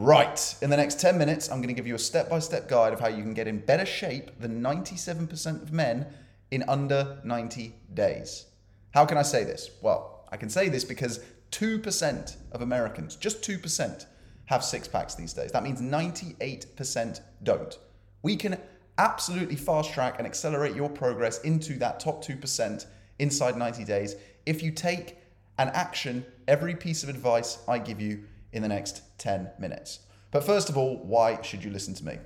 Right, in the next 10 minutes, I'm going to give you a step by step guide of how you can get in better shape than 97% of men in under 90 days. How can I say this? Well, I can say this because 2% of Americans, just 2%, have six packs these days. That means 98% don't. We can absolutely fast track and accelerate your progress into that top 2% inside 90 days if you take an action every piece of advice I give you in the next 10 minutes. But first of all, why should you listen to me?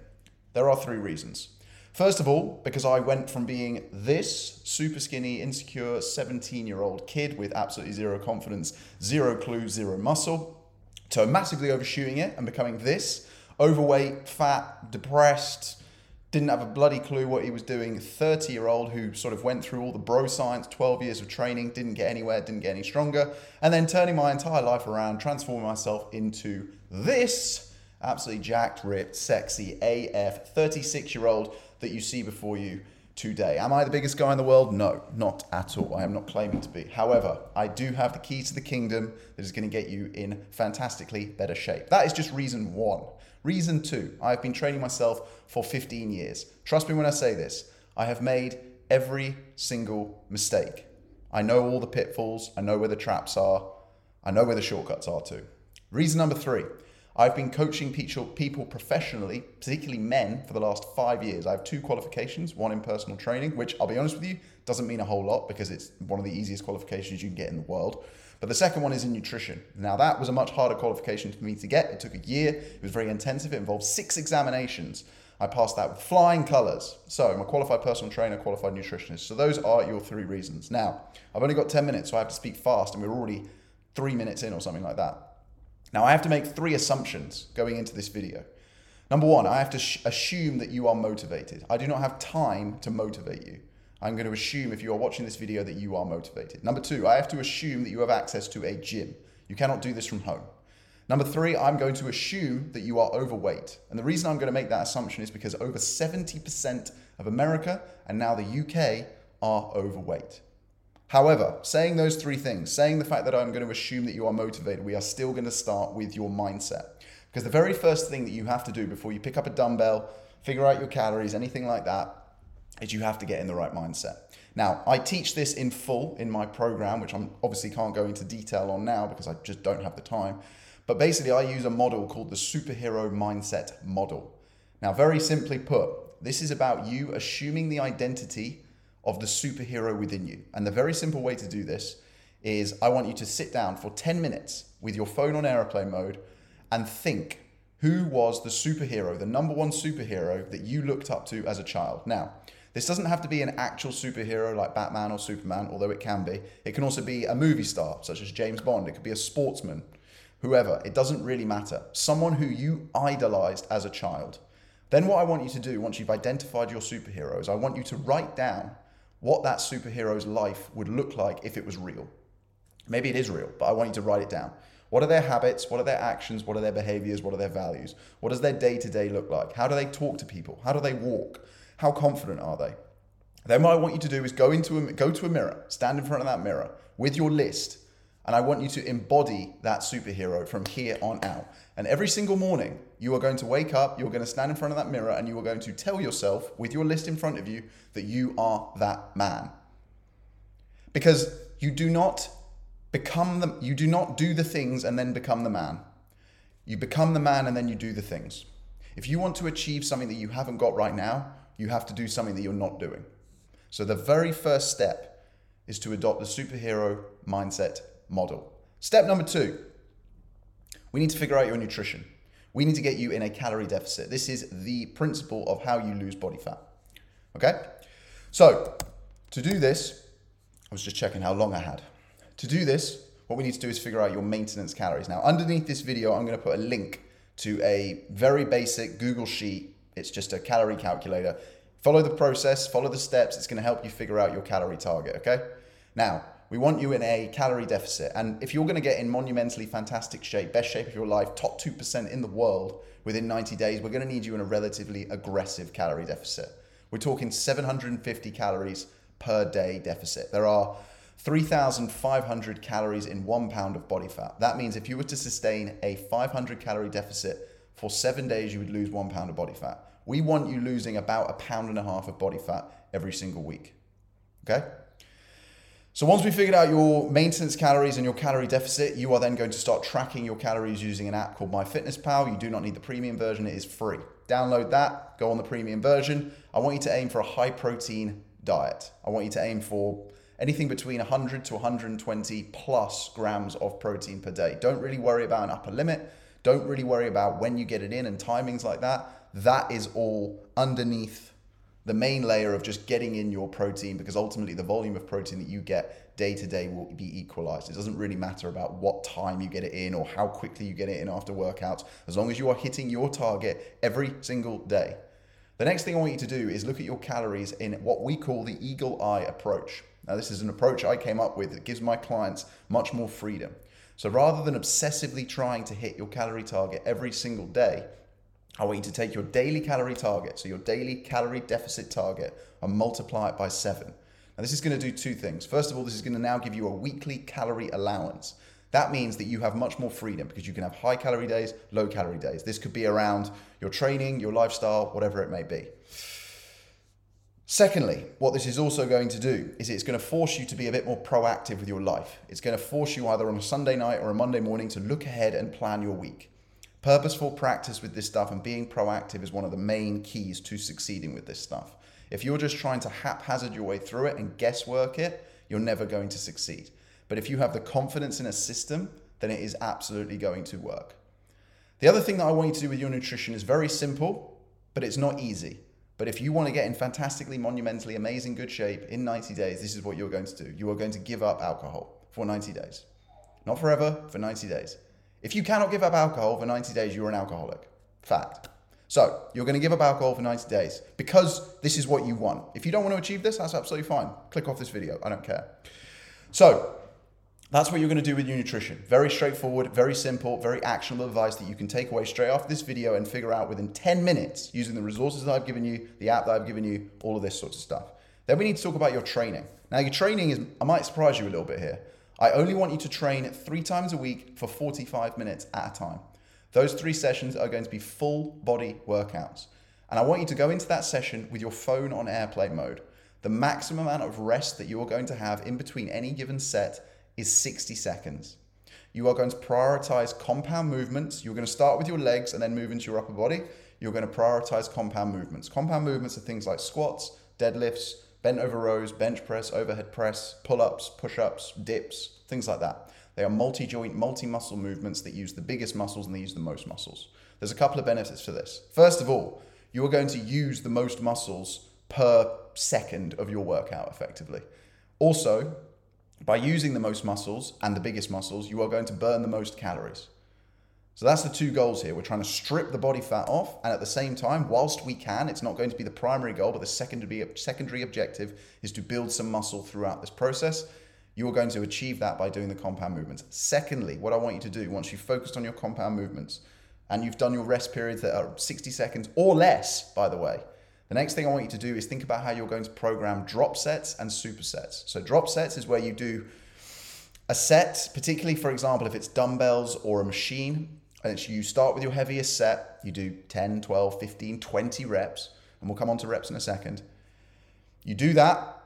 There are three reasons. First of all, because I went from being this super skinny, insecure 17 year old kid with absolutely zero confidence, zero clue, zero muscle, to massively overshooting it and becoming this overweight, fat, depressed, didn't have a bloody clue what he was doing. 30 year old who sort of went through all the bro science 12 years of training didn't get anywhere didn't get any stronger and then turning my entire life around transforming myself into this absolutely jacked ripped sexy af 36 year old that you see before you today am i the biggest guy in the world no not at all i am not claiming to be however i do have the key to the kingdom that is going to get you in fantastically better shape that is just reason one Reason two, I have been training myself for 15 years. Trust me when I say this, I have made every single mistake. I know all the pitfalls, I know where the traps are, I know where the shortcuts are too. Reason number three, I've been coaching people professionally, particularly men, for the last five years. I have two qualifications one in personal training, which I'll be honest with you, doesn't mean a whole lot because it's one of the easiest qualifications you can get in the world. But the second one is in nutrition. Now, that was a much harder qualification for me to get. It took a year, it was very intensive, it involved six examinations. I passed that with flying colours. So, I'm a qualified personal trainer, qualified nutritionist. So, those are your three reasons. Now, I've only got 10 minutes, so I have to speak fast, and we're already three minutes in or something like that. Now, I have to make three assumptions going into this video. Number one, I have to sh- assume that you are motivated. I do not have time to motivate you. I'm going to assume if you are watching this video that you are motivated. Number two, I have to assume that you have access to a gym. You cannot do this from home. Number three, I'm going to assume that you are overweight. And the reason I'm going to make that assumption is because over 70% of America and now the UK are overweight. However, saying those three things, saying the fact that I'm going to assume that you are motivated, we are still going to start with your mindset. Because the very first thing that you have to do before you pick up a dumbbell, figure out your calories, anything like that, is you have to get in the right mindset. Now, I teach this in full in my program, which I obviously can't go into detail on now because I just don't have the time. But basically, I use a model called the superhero mindset model. Now, very simply put, this is about you assuming the identity of the superhero within you. And the very simple way to do this is I want you to sit down for 10 minutes with your phone on aeroplane mode and think who was the superhero, the number one superhero that you looked up to as a child. Now, this doesn't have to be an actual superhero like Batman or Superman, although it can be. It can also be a movie star, such as James Bond. It could be a sportsman, whoever. It doesn't really matter. Someone who you idolized as a child. Then, what I want you to do once you've identified your superheroes, I want you to write down what that superhero's life would look like if it was real. Maybe it is real, but I want you to write it down. What are their habits? What are their actions? What are their behaviors? What are their values? What does their day to day look like? How do they talk to people? How do they walk? How confident are they? Then what I want you to do is go into a, go to a mirror, stand in front of that mirror with your list, and I want you to embody that superhero from here on out. And every single morning, you are going to wake up, you're going to stand in front of that mirror, and you are going to tell yourself with your list in front of you that you are that man. Because you do not become the you do not do the things and then become the man. You become the man and then you do the things. If you want to achieve something that you haven't got right now, you have to do something that you're not doing. So the very first step is to adopt the superhero mindset model. Step number two we need to figure out your nutrition. We need to get you in a calorie deficit. This is the principle of how you lose body fat. Okay? So, to do this, I was just checking how long I had. To do this, what we need to do is figure out your maintenance calories. Now, underneath this video, I'm going to put a link to a very basic Google Sheet it's just a calorie calculator. Follow the process, follow the steps. It's going to help you figure out your calorie target, okay? Now, we want you in a calorie deficit. And if you're going to get in monumentally fantastic shape, best shape of your life, top 2% in the world within 90 days, we're going to need you in a relatively aggressive calorie deficit. We're talking 750 calories per day deficit. There are 3,500 calories in one pound of body fat. That means if you were to sustain a 500 calorie deficit for seven days, you would lose one pound of body fat. We want you losing about a pound and a half of body fat every single week. Okay? So once we figured out your maintenance calories and your calorie deficit, you are then going to start tracking your calories using an app called MyFitnessPal. You do not need the premium version, it is free. Download that, go on the premium version. I want you to aim for a high protein diet. I want you to aim for anything between 100 to 120 plus grams of protein per day. Don't really worry about an upper limit. Don't really worry about when you get it in and timings like that. That is all underneath the main layer of just getting in your protein because ultimately the volume of protein that you get day to day will be equalized. It doesn't really matter about what time you get it in or how quickly you get it in after workouts, as long as you are hitting your target every single day. The next thing I want you to do is look at your calories in what we call the eagle eye approach. Now, this is an approach I came up with that gives my clients much more freedom. So rather than obsessively trying to hit your calorie target every single day, I want you to take your daily calorie target, so your daily calorie deficit target, and multiply it by seven. Now, this is going to do two things. First of all, this is going to now give you a weekly calorie allowance. That means that you have much more freedom because you can have high calorie days, low calorie days. This could be around your training, your lifestyle, whatever it may be. Secondly, what this is also going to do is it's going to force you to be a bit more proactive with your life. It's going to force you either on a Sunday night or a Monday morning to look ahead and plan your week. Purposeful practice with this stuff and being proactive is one of the main keys to succeeding with this stuff. If you're just trying to haphazard your way through it and guesswork it, you're never going to succeed. But if you have the confidence in a system, then it is absolutely going to work. The other thing that I want you to do with your nutrition is very simple, but it's not easy. But if you want to get in fantastically, monumentally, amazing good shape in 90 days, this is what you're going to do. You are going to give up alcohol for 90 days. Not forever, for 90 days. If you cannot give up alcohol for 90 days, you're an alcoholic. Fact. So you're going to give up alcohol for 90 days because this is what you want. If you don't want to achieve this, that's absolutely fine. Click off this video. I don't care. So that's what you're going to do with your nutrition. Very straightforward, very simple, very actionable advice that you can take away straight after this video and figure out within 10 minutes using the resources that I've given you, the app that I've given you, all of this sorts of stuff. Then we need to talk about your training. Now, your training is, I might surprise you a little bit here. I only want you to train three times a week for 45 minutes at a time. Those three sessions are going to be full body workouts. And I want you to go into that session with your phone on airplane mode. The maximum amount of rest that you are going to have in between any given set is 60 seconds. You are going to prioritize compound movements. You're going to start with your legs and then move into your upper body. You're going to prioritize compound movements. Compound movements are things like squats, deadlifts, bent over rows, bench press, overhead press, pull ups, push ups, dips, things like that. They are multi joint, multi muscle movements that use the biggest muscles and they use the most muscles. There's a couple of benefits to this. First of all, you are going to use the most muscles per second of your workout effectively. Also, by using the most muscles and the biggest muscles, you are going to burn the most calories. So that's the two goals here. We're trying to strip the body fat off, and at the same time, whilst we can, it's not going to be the primary goal, but the secondary secondary objective is to build some muscle throughout this process. You are going to achieve that by doing the compound movements. Secondly, what I want you to do once you've focused on your compound movements and you've done your rest periods that are 60 seconds or less, by the way, the next thing I want you to do is think about how you're going to program drop sets and supersets. So, drop sets is where you do a set, particularly for example, if it's dumbbells or a machine, and you start with your heaviest set, you do 10, 12, 15, 20 reps, and we'll come on to reps in a second. You do that,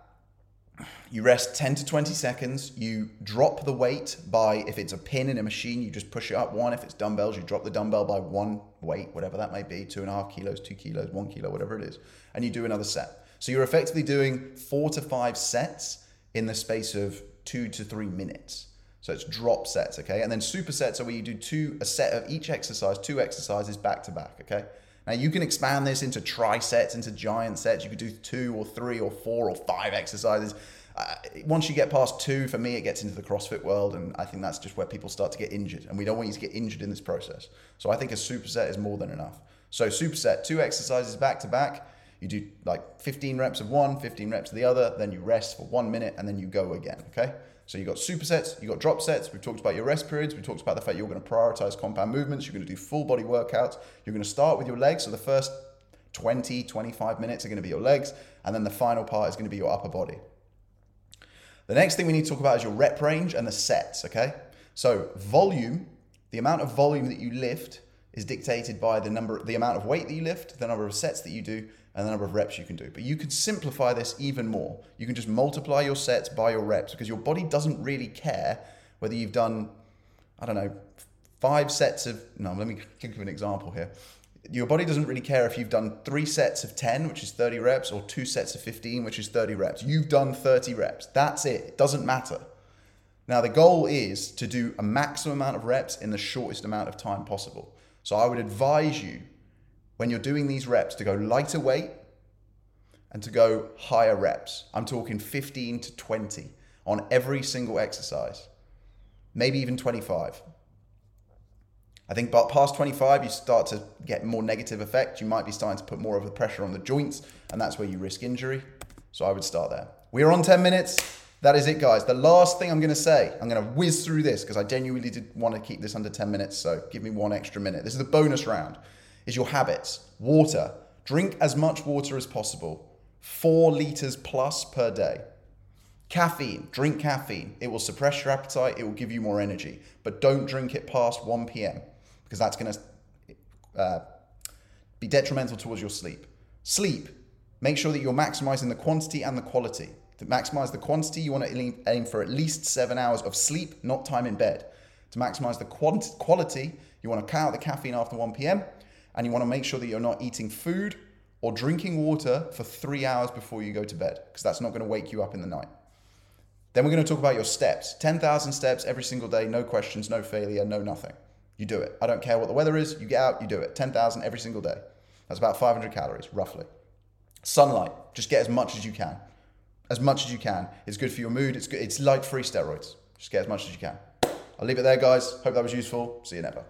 you rest 10 to 20 seconds, you drop the weight by, if it's a pin in a machine, you just push it up one. If it's dumbbells, you drop the dumbbell by one weight, whatever that may be two and a half kilos, two kilos, one kilo, whatever it is, and you do another set. So you're effectively doing four to five sets in the space of two to three minutes. So it's drop sets, okay? And then supersets are where you do two, a set of each exercise, two exercises back to back, okay? Now you can expand this into trisets, into giant sets. You could do two or three or four or five exercises. Uh, once you get past two, for me, it gets into the CrossFit world, and I think that's just where people start to get injured, and we don't want you to get injured in this process. So I think a superset is more than enough. So superset, two exercises back to back. You do like 15 reps of one, 15 reps of the other, then you rest for one minute, and then you go again. Okay. So you've got supersets, you've got drop sets. We've talked about your rest periods. We've talked about the fact you're going to prioritize compound movements. You're going to do full body workouts. You're going to start with your legs. So the first 20, 25 minutes are going to be your legs. And then the final part is going to be your upper body. The next thing we need to talk about is your rep range and the sets, okay? So volume, the amount of volume that you lift is dictated by the number, the amount of weight that you lift, the number of sets that you do, and the number of reps you can do. But you can simplify this even more. You can just multiply your sets by your reps because your body doesn't really care whether you've done, I don't know, five sets of. No, let me think of an example here. Your body doesn't really care if you've done three sets of 10, which is 30 reps, or two sets of 15, which is 30 reps. You've done 30 reps. That's it. It doesn't matter. Now, the goal is to do a maximum amount of reps in the shortest amount of time possible. So, I would advise you when you're doing these reps to go lighter weight and to go higher reps. I'm talking 15 to 20 on every single exercise, maybe even 25. I think but past 25, you start to get more negative effect. You might be starting to put more of the pressure on the joints, and that's where you risk injury. So I would start there. We're on 10 minutes. That is it, guys. The last thing I'm going to say, I'm going to whiz through this because I genuinely did want to keep this under 10 minutes. So give me one extra minute. This is the bonus round. Is your habits. Water. Drink as much water as possible. Four liters plus per day. Caffeine, drink caffeine. It will suppress your appetite, it will give you more energy. But don't drink it past 1 p.m because that's going to uh, be detrimental towards your sleep. Sleep, make sure that you're maximizing the quantity and the quality. To maximize the quantity, you want to aim for at least seven hours of sleep, not time in bed. To maximize the quant- quality, you want to cut out the caffeine after 1 p.m. and you want to make sure that you're not eating food or drinking water for three hours before you go to bed because that's not going to wake you up in the night. Then we're going to talk about your steps 10,000 steps every single day, no questions, no failure, no nothing. You do it. I don't care what the weather is. You get out, you do it. 10,000 every single day. That's about 500 calories, roughly. Sunlight. Just get as much as you can. As much as you can. It's good for your mood. It's good. It's light free steroids. Just get as much as you can. I'll leave it there, guys. Hope that was useful. See you never.